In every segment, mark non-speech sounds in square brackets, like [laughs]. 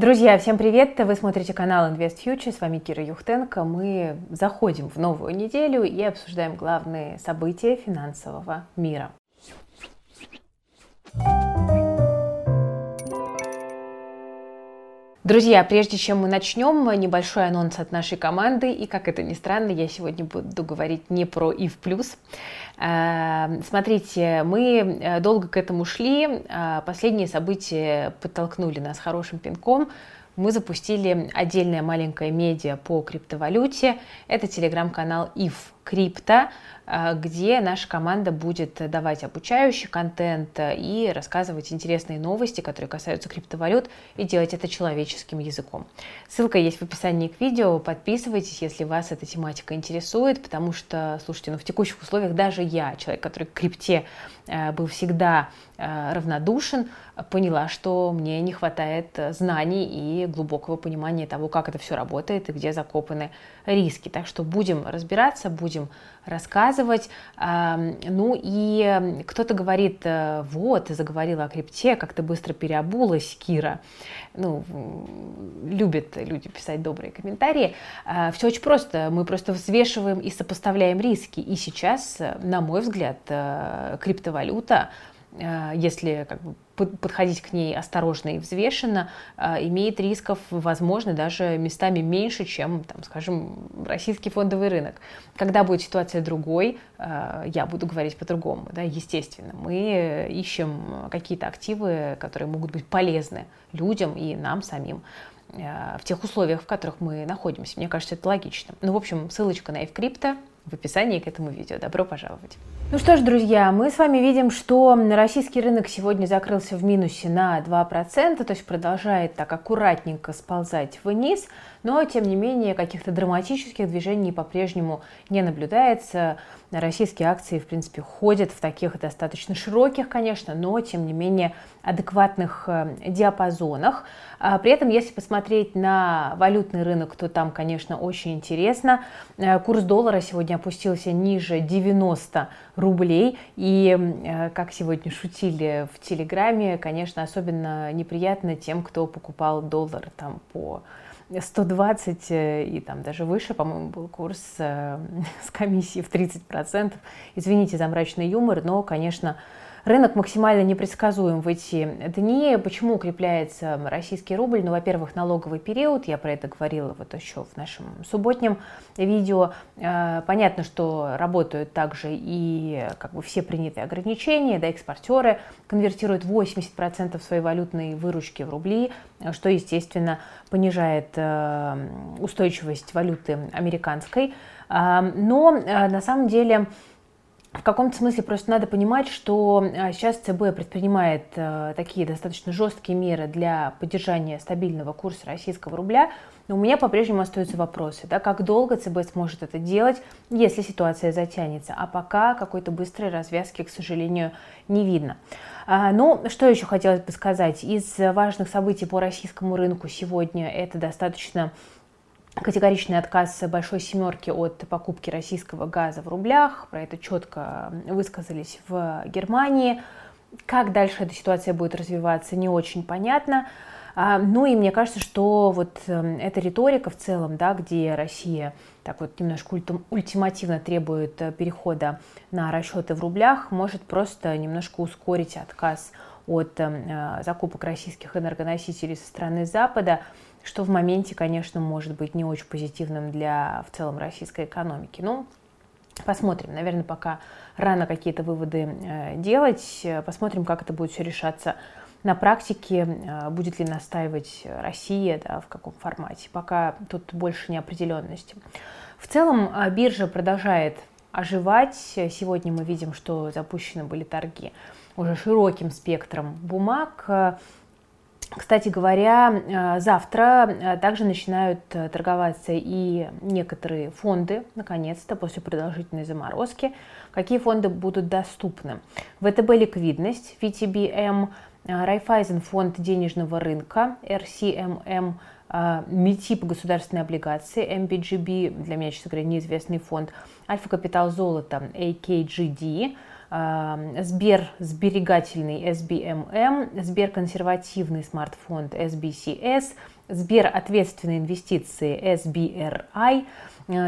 Друзья, всем привет! Вы смотрите канал Invest Future, с вами Кира Юхтенко. Мы заходим в новую неделю и обсуждаем главные события финансового мира. Друзья, прежде чем мы начнем, небольшой анонс от нашей команды. И, как это ни странно, я сегодня буду говорить не про и в плюс. Э, смотрите, мы э, долго к этому шли. Э, последние события подтолкнули нас хорошим пинком мы запустили отдельное маленькое медиа по криптовалюте. Это телеграм-канал IF Crypto. А, где наша команда будет давать обучающий контент и рассказывать интересные новости, которые касаются криптовалют, и делать это человеческим языком. Ссылка есть в описании к видео. Подписывайтесь, если вас эта тематика интересует, потому что, слушайте, ну в текущих условиях даже я, человек, который к крипте э, был всегда э, равнодушен, поняла, что мне не хватает знаний и глубокого понимания того, как это все работает и где закопаны риски. Так что будем разбираться, будем рассказывать. Ну и кто-то говорит, э, вот, ты заговорила о крипте, как ты быстро переобулась, Кира. Ну, любят люди писать добрые комментарии. А, Все очень просто. Мы просто взвешиваем и сопоставляем риски. И сейчас, на мой взгляд, э, криптовалюта Э, если как бы, подходить к ней осторожно и взвешенно, э, имеет рисков, возможно, даже местами меньше, чем, там, скажем, российский фондовый рынок. Когда будет ситуация другой, э, я буду говорить по-другому, да, естественно. Мы ищем какие-то активы, которые могут быть полезны людям и нам самим в тех условиях, в которых мы находимся. Мне кажется, это логично. Ну, в общем, ссылочка на Эвкрипто в описании к этому видео. Добро пожаловать! Ну что ж, друзья, мы с вами видим, что российский рынок сегодня закрылся в минусе на 2%, то есть продолжает так аккуратненько сползать вниз, но тем не менее каких-то драматических движений по-прежнему не наблюдается. Российские акции, в принципе, ходят в таких достаточно широких, конечно, но тем не менее адекватных э, диапазонах. А при этом, если посмотреть на валютный рынок, то там, конечно, очень интересно. Э, курс доллара сегодня опустился ниже 90 рублей. И, э, как сегодня шутили в Телеграме, конечно, особенно неприятно тем, кто покупал доллар там по 120 э, и там даже выше, по-моему, был курс э, [laughs] с комиссией в 30%. Извините за мрачный юмор, но, конечно, Рынок максимально непредсказуем в эти дни. Почему укрепляется российский рубль? Ну, во-первых, налоговый период, я про это говорила вот еще в нашем субботнем видео. Э, понятно, что работают также и как бы все принятые ограничения, да, экспортеры конвертируют 80% своей валютной выручки в рубли, что, естественно, понижает э, устойчивость валюты американской. Э, но на самом деле в каком-то смысле просто надо понимать, что а, сейчас ЦБ предпринимает э, такие достаточно жесткие меры для поддержания стабильного курса российского рубля, но у меня по-прежнему остаются вопросы, да, как долго ЦБ сможет это делать, если ситуация затянется, а пока какой-то быстрой развязки, к сожалению, не видно. А, но что еще хотелось бы сказать? Из важных событий по российскому рынку сегодня это достаточно категоричный отказ большой семерки от покупки российского газа в рублях. Про это четко высказались в Германии. Как дальше эта ситуация будет развиваться, не очень понятно. А, ну и мне кажется, что вот эм, эта риторика в целом, да, где Россия так вот немножко ультимативно требует э, перехода на расчеты в рублях, может просто немножко ускорить отказ от эм, э, закупок российских энергоносителей со стороны Запада что в моменте, конечно, может быть не очень позитивным для в целом российской экономики. Ну, посмотрим. Наверное, пока рано какие-то выводы э, делать. Посмотрим, как это будет все решаться на практике. Э, будет ли настаивать Россия, да, в каком формате. Пока тут больше неопределенности. В целом э, биржа продолжает оживать. Сегодня мы видим, что запущены были торги уже широким спектром бумаг. Кстати говоря, э, завтра э, также начинают э, торговаться и некоторые фонды, наконец-то, после продолжительной заморозки. Какие фонды будут доступны? ВТБ «Ликвидность», VTBM, Райфайзен фонд денежного рынка, RCMM, МИТИП государственные облигации, MBGB, для меня, честно говоря, неизвестный фонд, Альфа Капитал Золото, AKGD, Сбер сберегательный SBMM, Сбер консервативный смартфонд SBCS, Сбер ответственные инвестиции SBRI,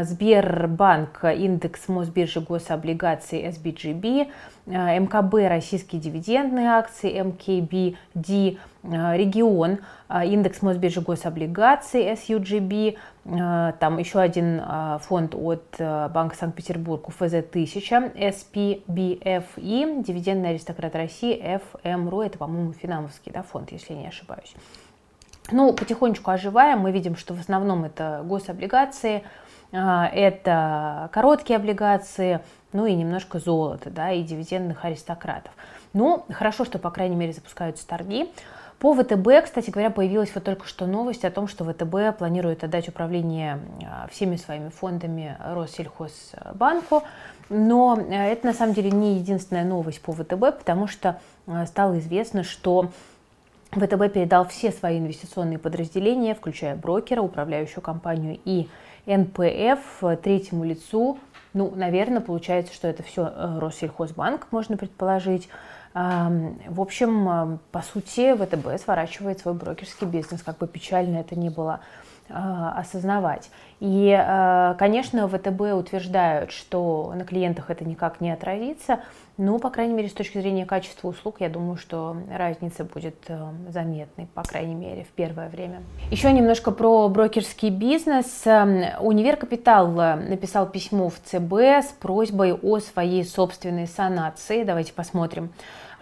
Сбербанк, индекс Мосбиржи гособлигаций SBGB, МКБ российские дивидендные акции МКБД, регион, индекс Мосбиржи гособлигаций SUGB, там еще один фонд от Банка Санкт-Петербург УФЗ-1000, SPBF и дивидендный аристократ России FMRU, это, по-моему, финансовский да, фонд, если я не ошибаюсь. Ну, потихонечку оживаем, мы видим, что в основном это гособлигации, это короткие облигации, ну и немножко золота, да, и дивидендных аристократов. Ну, хорошо, что, по крайней мере, запускаются торги. По ВТБ, кстати говоря, появилась вот только что новость о том, что ВТБ планирует отдать управление а, всеми своими фондами Россельхозбанку. Но э, это на самом деле не единственная новость по ВТБ, потому что э, стало известно, что ВТБ передал все свои инвестиционные подразделения, включая брокера, управляющую компанию и НПФ третьему лицу. Ну, наверное, получается, что это все э, Россельхозбанк, можно предположить. В общем, по сути, ВТБ сворачивает свой брокерский бизнес, как бы печально это ни было а, осознавать. И, э, конечно, ВТБ утверждают, что на клиентах это никак не отразится, но, по крайней мере, с точки зрения качества услуг, я думаю, что разница будет э, заметной, по крайней мере, в первое время. Еще немножко про брокерский бизнес. Универ Капитал написал письмо в ЦБ с просьбой о своей собственной санации. Давайте посмотрим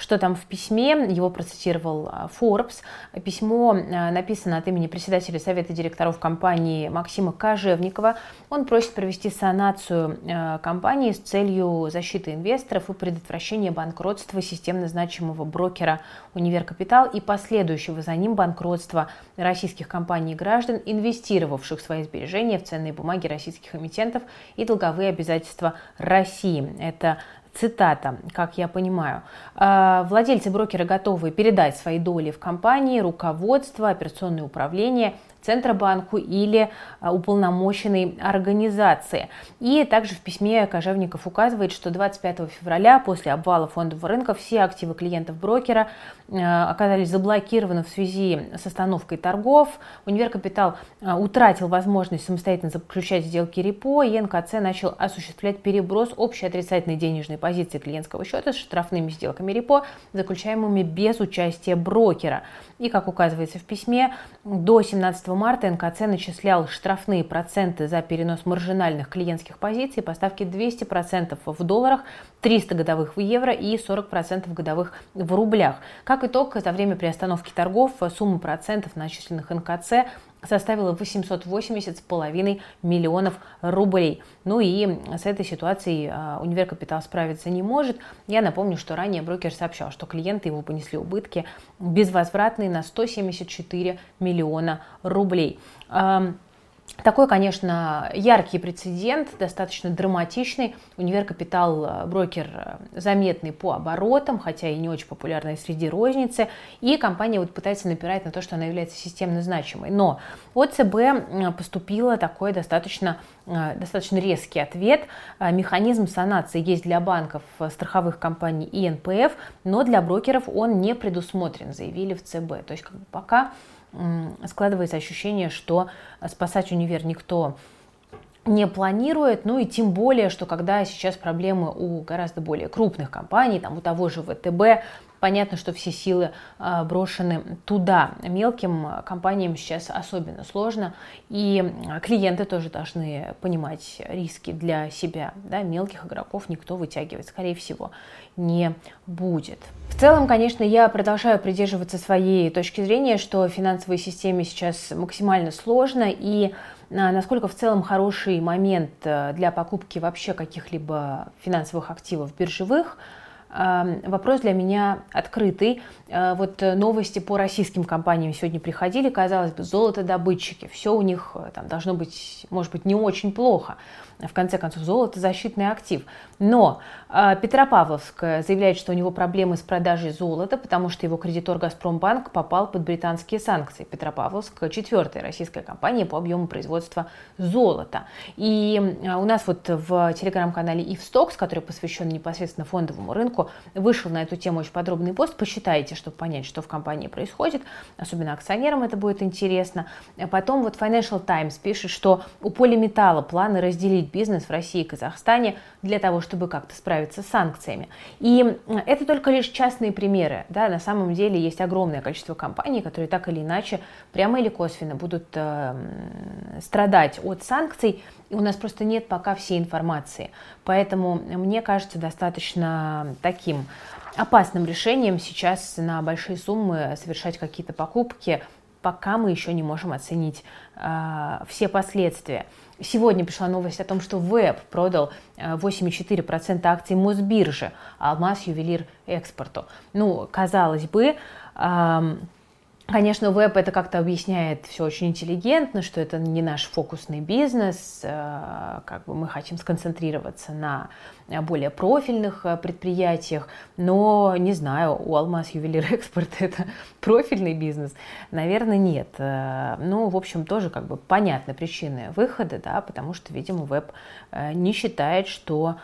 что там в письме, его процитировал а, Forbes. Письмо а, написано от имени председателя Совета директоров компании Максима Кожевникова. Он просит провести санацию а, компании с целью защиты инвесторов и предотвращения банкротства системно значимого брокера Универ Капитал и последующего за ним банкротства российских компаний и граждан, инвестировавших свои сбережения в ценные бумаги российских эмитентов и долговые обязательства России. Это Цитата, как я понимаю. «А, Владельцы брокера готовы передать свои доли в компании, руководство, операционное управление Центробанку или а, уполномоченной организации. И также в письме Кожевников указывает, что 25 февраля после обвала фондового рынка все активы клиентов брокера а, оказались заблокированы в связи с остановкой торгов. Универ Капитал а, утратил возможность самостоятельно заключать сделки репо, и НКЦ начал осуществлять переброс общей отрицательной денежной позиции клиентского счета с штрафными сделками репо, заключаемыми без участия брокера. И, как указывается в письме, до 17 марта НКЦ начислял штрафные проценты за перенос маржинальных клиентских позиций по ставке 200% в долларах, 300 годовых в евро и 40% годовых в рублях. Как итог, за время приостановки торгов сумма процентов, начисленных НКЦ, составила 880,5 миллионов рублей. Ну и с этой ситуацией а, Универ Капитал справиться не может. Я напомню, что ранее брокер сообщал, что клиенты его понесли убытки безвозвратные на 174 миллиона рублей. Такой, конечно, яркий прецедент, достаточно драматичный. Универ Капитал э, брокер э, заметный по оборотам, хотя и не очень популярный среди розницы. И компания вот пытается напирать на то, что она является системно значимой. Но от ЦБ поступило такой достаточно, э, достаточно резкий ответ. Механизм санации есть для банков, страховых компаний и НПФ, но для брокеров он не предусмотрен, заявили в ЦБ. То есть как бы пока складывается ощущение, что спасать универ никто не планирует, ну и тем более, что когда сейчас проблемы у гораздо более крупных компаний, там у того же ВТБ, понятно, что все силы а, брошены туда. Мелким компаниям сейчас особенно сложно, и клиенты тоже должны понимать риски для себя. Да? Мелких игроков никто вытягивать, скорее всего, не будет. В целом, конечно, я продолжаю придерживаться своей точки зрения, что финансовой системе сейчас максимально сложно, и а, насколько в целом хороший момент для покупки вообще каких-либо финансовых активов биржевых, вопрос для меня открытый. Э, вот новости по российским компаниям сегодня приходили, казалось бы, золотодобытчики, все у них э, там должно быть, может быть, не очень плохо в конце концов, золото – защитный актив. Но э, Петропавловск заявляет, что у него проблемы с продажей золота, потому что его кредитор «Газпромбанк» попал под британские санкции. Петропавловск – четвертая российская компания по объему производства золота. И э, у нас вот в телеграм-канале «Ивстокс», который посвящен непосредственно фондовому рынку, вышел на эту тему очень подробный пост. Почитайте, чтобы понять, что в компании происходит. Особенно акционерам это будет интересно. Потом вот Financial Times пишет, что у полиметалла планы разделить бизнес в России и Казахстане для того, чтобы как-то справиться с санкциями. И это только лишь частные примеры. Да? На самом деле есть огромное количество компаний, которые так или иначе, прямо или косвенно, будут э, страдать от санкций. У нас просто нет пока всей информации. Поэтому мне кажется достаточно таким опасным решением сейчас на большие суммы совершать какие-то покупки, пока мы еще не можем оценить э, все последствия. Сегодня пришла новость о том, что ВЭБ продал 8,4% э, акций Мосбиржи, а Алмаз Ювелир Экспорту. Ну, казалось бы, Конечно, веб это как-то объясняет все очень интеллигентно, что это не наш фокусный бизнес, э, как бы мы хотим сконцентрироваться на более профильных э, предприятиях, но не знаю, у Алмаз Ювелир Экспорт это профильный бизнес, наверное, нет. Э, ну, в общем, тоже как бы понятны причины выхода, да, потому что, видимо, веб не считает, что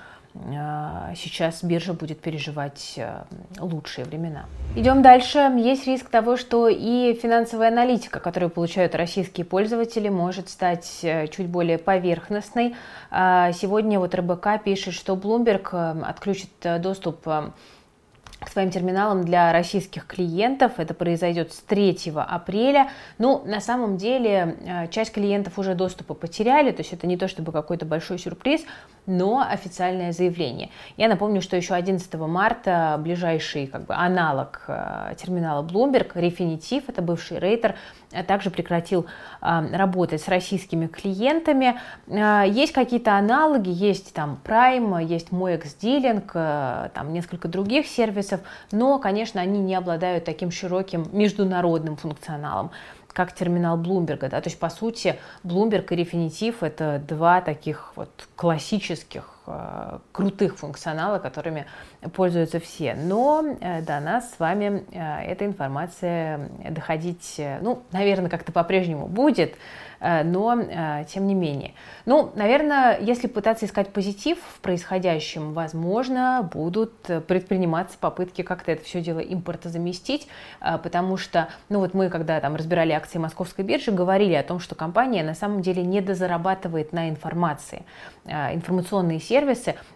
сейчас биржа будет переживать э, лучшие времена. Идем дальше. Есть риск того, что и финансовая аналитика, которую получают российские пользователи, может стать э, чуть более поверхностной. А, сегодня вот РБК пишет, что Bloomberg э, отключит доступ к своим терминалам для российских клиентов. Это произойдет с 3 апреля. Ну, на самом деле, часть клиентов уже доступа потеряли, то есть это не то чтобы какой-то большой сюрприз, но официальное заявление. Я напомню, что еще 11 марта ближайший как бы, аналог э, терминала Bloomberg, Refinitiv, это бывший рейтер, э, также прекратил э, работать с российскими клиентами. Есть какие-то аналоги, есть там Prime, есть MoEx Dealing, там несколько других сервисов, но, конечно, они не обладают таким широким международным функционалом как терминал Блумберга. Да? То есть, по сути, Bloomberg и Refinitiv – это два таких вот классических э, крутых функционала, которыми пользуются все. Но э, до нас с вами э, эта информация доходить, ну, наверное, как-то по-прежнему будет, Э, но э, тем не менее. Ну, наверное, если пытаться искать позитив в происходящем, возможно, будут предприниматься попытки как-то это все дело импортозаместить, э, потому что, ну вот мы, когда там разбирали акции Московской биржи, говорили о том, что компания на самом деле не дозарабатывает на информации. Информационные сервисы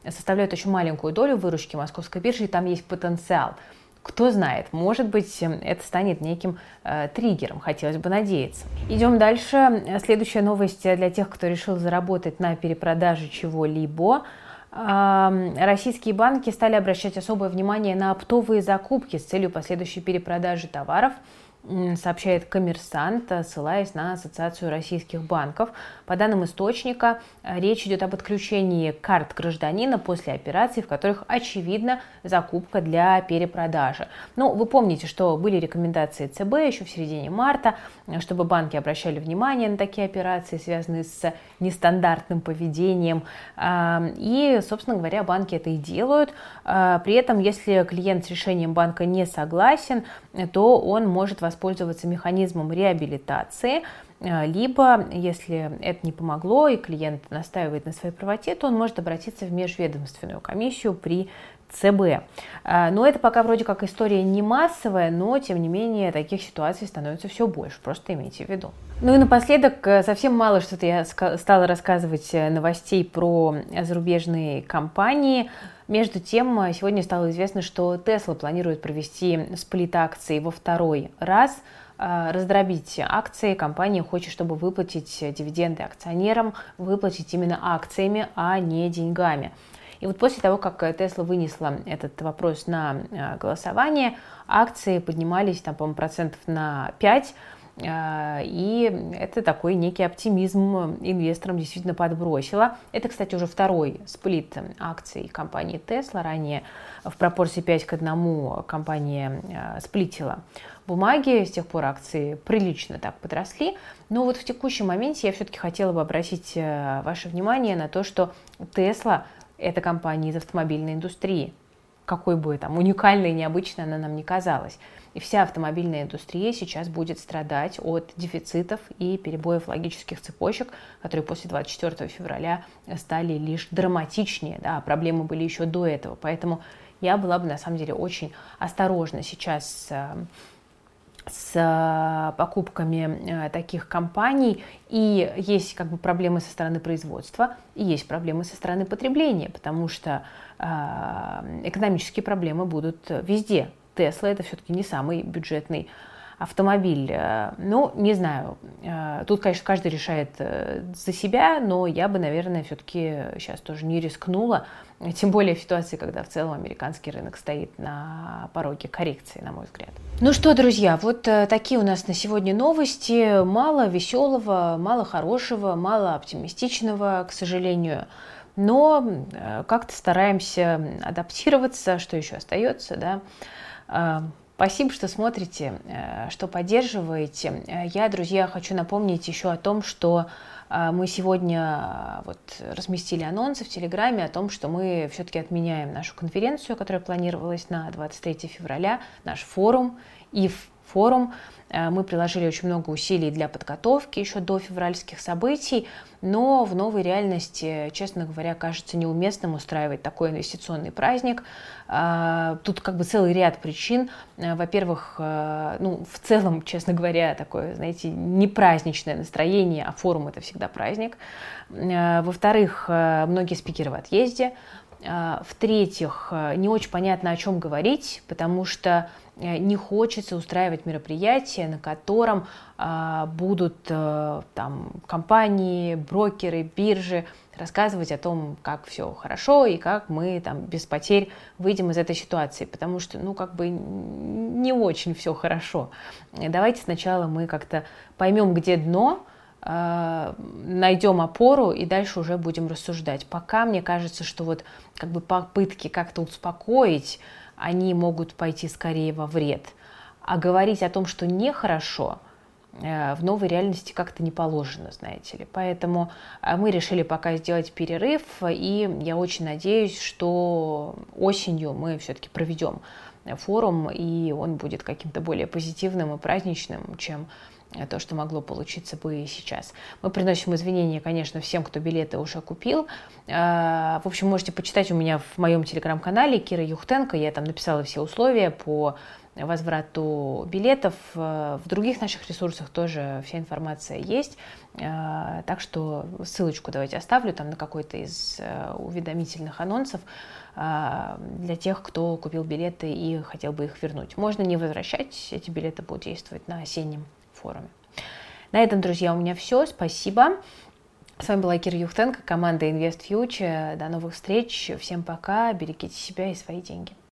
составляют очень маленькую долю выручки Московской биржи, и там есть потенциал. Кто знает, может быть, эм, это станет неким э, триггером, хотелось бы надеяться. Идем дальше. Следующая новость для тех, кто решил заработать на перепродаже чего-либо. Российские банки стали обращать особое внимание на оптовые закупки с целью последующей перепродажи товаров – сообщает коммерсант, ссылаясь на Ассоциацию российских банков. По данным источника, э, речь идет об отключении карт гражданина после операций, в которых очевидна закупка для перепродажи. Ну, вы помните, что были рекомендации ЦБ еще в середине марта, э, чтобы банки обращали внимание на такие операции, связанные с нестандартным поведением. И, собственно говоря, банки это и делают. При этом, если клиент с решением банка не согласен, то он может воспользоваться механизмом реабилитации, а, либо, если это не помогло и клиент настаивает на своей правоте, то он может обратиться в межведомственную комиссию при ЦБ. А, но это пока вроде как история не массовая, но тем не менее таких ситуаций становится все больше, просто имейте в виду. Ну и напоследок, э, совсем мало что-то я стала рассказывать э, новостей про зарубежные компании. Между тем, сегодня стало известно, что Tesla планирует провести сплит акций во второй раз – раздробить акции. Компания хочет, чтобы выплатить дивиденды акционерам, выплатить именно акциями, а не деньгами. И вот после того, как Tesla вынесла этот вопрос на голосование, акции поднимались, там, по-моему, процентов на 5, И это такой некий оптимизм инвесторам действительно подбросило. Это, кстати, уже второй сплит акций компании Tesla. Ранее в пропорции 5 к 1 компания сплитила бумаги, с тех пор акции прилично так подросли. Но вот в текущем моменте я все-таки хотела бы обратить ваше внимание на то, что Tesla – это компания из автомобильной индустрии какой бы там уникальной и необычной она нам не казалась. И вся автомобильная индустрия сейчас будет страдать от дефицитов и перебоев логических цепочек, которые после 24 февраля стали лишь драматичнее. Да, проблемы были еще до этого. Поэтому я была бы на самом деле очень осторожна сейчас э, с э, покупками э, таких компаний. И есть как бы проблемы со стороны производства, и есть проблемы со стороны потребления, потому что э, экономические проблемы будут везде. Тесла это все-таки не самый бюджетный автомобиль. Ну, не знаю. Тут, конечно, каждый решает за себя, но я бы, наверное, все-таки сейчас тоже не рискнула тем более в ситуации, когда в целом американский рынок стоит на пороге коррекции, на мой взгляд. Ну что, друзья, вот э, такие у нас на сегодня новости. Мало веселого, мало хорошего, мало оптимистичного, к сожалению. Но э, как-то стараемся адаптироваться, что еще остается, да. Э, спасибо, что смотрите, что поддерживаете. Я, друзья, хочу напомнить еще о том, что а, мы сегодня вот разместили анонсы в Телеграме о том, что мы все-таки отменяем нашу конференцию, которая планировалась на 23 февраля, наш форум, ИФ форум. Э, мы приложили очень много усилий для подготовки еще до февральских событий, но в новой реальности, честно говоря, кажется неуместным устраивать такой инвестиционный праздник. Э, тут как бы целый ряд причин. Э, во-первых, ну, в целом, [laughs] честно говоря, такое, знаете, не праздничное настроение, а форум это всегда праздник. Во-вторых, многие спикеры в отъезде. В-третьих, не очень понятно, о чем говорить, потому что не хочется устраивать мероприятие, на котором а, будут а, там компании, брокеры, биржи рассказывать о том, как все хорошо и как мы там без потерь выйдем из этой ситуации, потому что, ну, как бы не очень все хорошо. Давайте сначала мы как-то поймем, где дно, а, найдем опору и дальше уже будем рассуждать. Пока мне кажется, что вот как бы попытки как-то успокоить они могут пойти скорее во вред. А говорить о том, что нехорошо, э, в новой реальности как-то не положено, знаете ли. Поэтому э, мы решили пока сделать перерыв, и я очень надеюсь, что осенью мы все-таки проведем форум, и он будет каким-то более позитивным и праздничным, чем то, что могло получиться бы сейчас. Мы приносим извинения, конечно, всем, кто билеты уже купил. А, в общем, можете почитать у меня в моем телеграм-канале Кира Юхтенко. Я там написала все условия по возврату билетов. В других наших ресурсах тоже вся информация есть. Так что ссылочку давайте оставлю там на какой-то из э, уведомительных анонсов для тех, кто купил билеты и хотел бы их вернуть. Можно не возвращать, эти билеты будут действовать на осеннем форуме. На этом, друзья, у меня все. Спасибо. С вами была Кира Юхтенко, команда Invest Future. До новых встреч. Всем пока. Берегите себя и свои деньги.